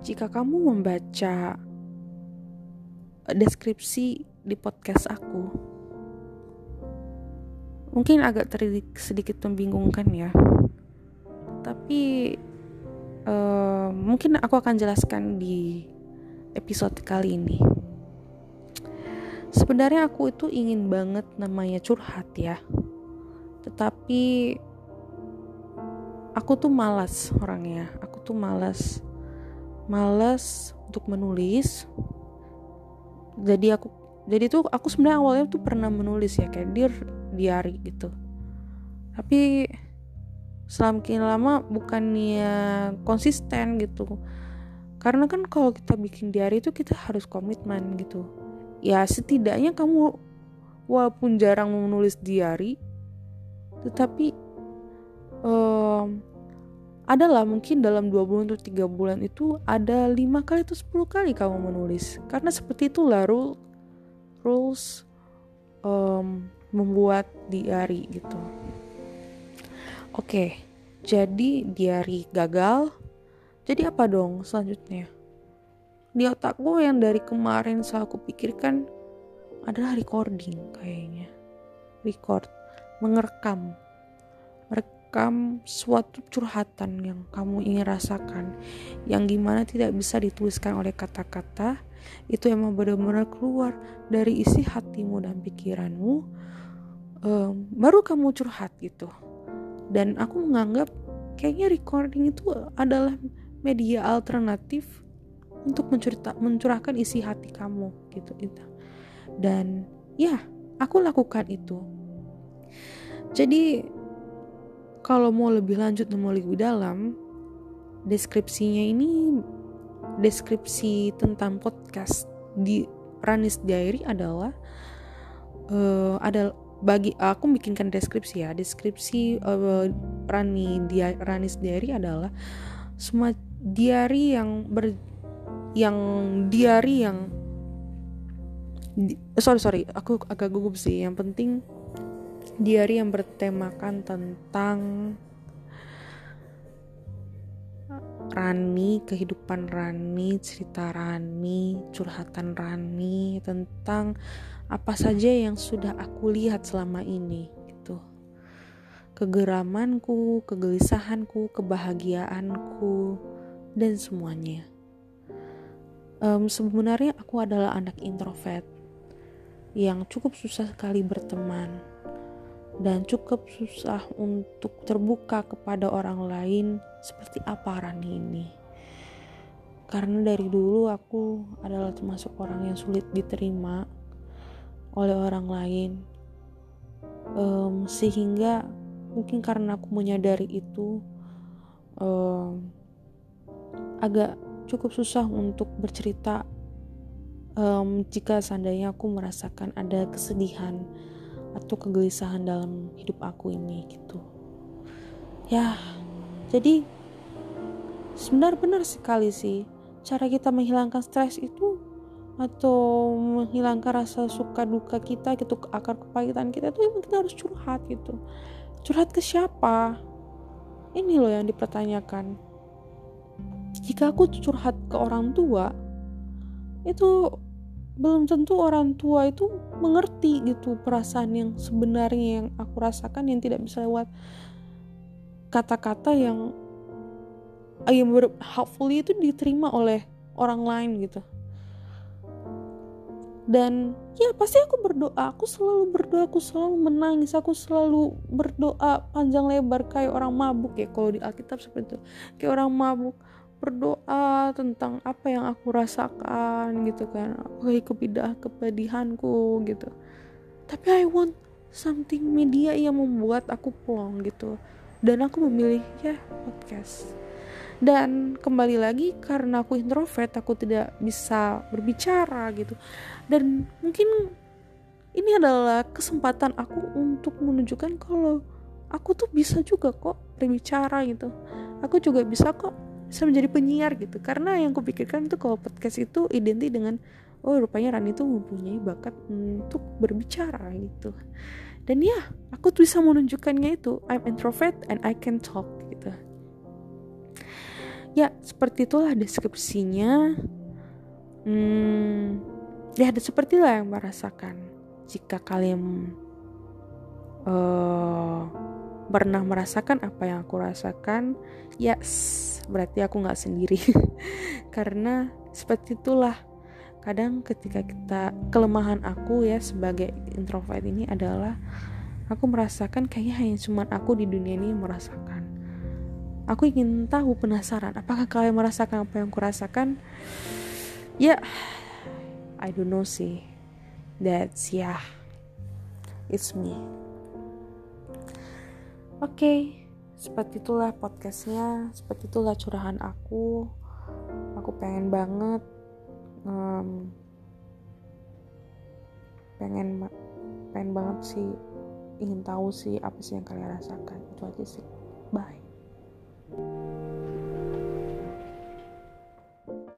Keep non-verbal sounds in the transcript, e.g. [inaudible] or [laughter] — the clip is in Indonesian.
jika kamu membaca deskripsi di podcast aku, mungkin agak terlihat sedikit membingungkan ya. Tapi uh, mungkin aku akan jelaskan di episode kali ini. Sebenarnya aku itu ingin banget namanya curhat ya. Tetapi aku tuh malas orangnya. Tuh malas malas untuk menulis. Jadi aku jadi tuh aku sebenarnya awalnya tuh pernah menulis ya kayak dir diary gitu. Tapi selamakin lama bukannya konsisten gitu. Karena kan kalau kita bikin diary itu kita harus komitmen gitu. Ya setidaknya kamu walaupun jarang menulis diary tetapi um, adalah mungkin dalam dua bulan atau tiga bulan itu ada lima kali atau sepuluh kali kamu menulis. Karena seperti itulah rule rules um, membuat diary gitu. Oke jadi diary gagal. Jadi apa dong selanjutnya? Di otakku yang dari kemarin selalu pikirkan adalah recording kayaknya. Record mengerekam merekam suatu curhatan yang kamu ingin rasakan yang gimana tidak bisa dituliskan oleh kata-kata itu emang benar-benar keluar dari isi hatimu dan pikiranmu um, baru kamu curhat gitu. Dan aku menganggap kayaknya recording itu adalah media alternatif untuk mencurita, mencurahkan isi hati kamu gitu itu dan ya aku lakukan itu. Jadi kalau mau lebih lanjut dan mau lebih dalam deskripsinya ini deskripsi tentang podcast di Ranis Diary adalah uh, ada bagi aku bikinkan deskripsi ya. Deskripsi uh, Rani dia Ranis Diary adalah semua diary yang ber yang diary yang di, sorry sorry aku agak gugup sih. Yang penting diary yang bertemakan tentang Rani, kehidupan Rani, cerita Rani, curhatan Rani tentang apa saja yang sudah aku lihat selama ini gitu. Kegeramanku, kegelisahanku, kebahagiaanku dan semuanya. Um, sebenarnya aku adalah anak introvert yang cukup susah sekali berteman dan cukup susah untuk terbuka kepada orang lain seperti apa Rani ini. Karena dari dulu aku adalah termasuk orang yang sulit diterima oleh orang lain. Um, sehingga mungkin karena aku menyadari itu um, agak cukup susah untuk bercerita um, jika seandainya aku merasakan ada kesedihan atau kegelisahan dalam hidup aku ini gitu. Ya jadi sebenarnya benar sekali sih cara kita menghilangkan stres itu atau menghilangkan rasa suka duka kita gitu akar kepahitan kita itu emang kita harus curhat gitu. Curhat ke siapa? Ini loh yang dipertanyakan. Jika aku curhat ke orang tua itu belum tentu orang tua itu mengerti gitu perasaan yang sebenarnya yang aku rasakan yang tidak bisa lewat kata-kata yang yang hopefully itu diterima oleh orang lain gitu. Dan ya pasti aku berdoa aku selalu berdoa aku selalu menangis aku selalu berdoa panjang lebar kayak orang mabuk ya kalau di Alkitab seperti itu. Kayak orang mabuk berdoa tentang apa yang aku rasakan gitu kan. Apa kepidah kepedihanku gitu. Tapi I want something media yang membuat aku plong gitu. Dan aku memilih ya podcast. Dan kembali lagi karena aku introvert aku tidak bisa berbicara gitu. Dan mungkin ini adalah kesempatan aku untuk menunjukkan kalau aku tuh bisa juga kok berbicara gitu. Aku juga bisa kok bisa menjadi penyiar gitu. Karena yang kupikirkan itu kalau podcast itu identik dengan oh rupanya Rani itu mempunyai bakat untuk berbicara gitu. Dan ya aku tuh bisa menunjukkannya itu I'm introvert and I can talk gitu. Ya seperti itulah deskripsinya. Hmm, ya ada seperti lah yang merasakan. Jika kalian uh, pernah merasakan apa yang aku rasakan? Yes berarti aku nggak sendiri. [laughs] Karena seperti itulah kadang ketika kita kelemahan aku ya sebagai introvert ini adalah aku merasakan kayaknya hanya cuma aku di dunia ini merasakan. Aku ingin tahu penasaran apakah kalian merasakan apa yang aku rasakan? Ya yeah, I don't know sih. That's yeah it's me oke okay, seperti itulah podcastnya seperti itulah curahan aku. Aku pengen banget um, pengen pengen banget sih ingin tahu sih apa sih yang kalian rasakan. Itu aja sih. Bye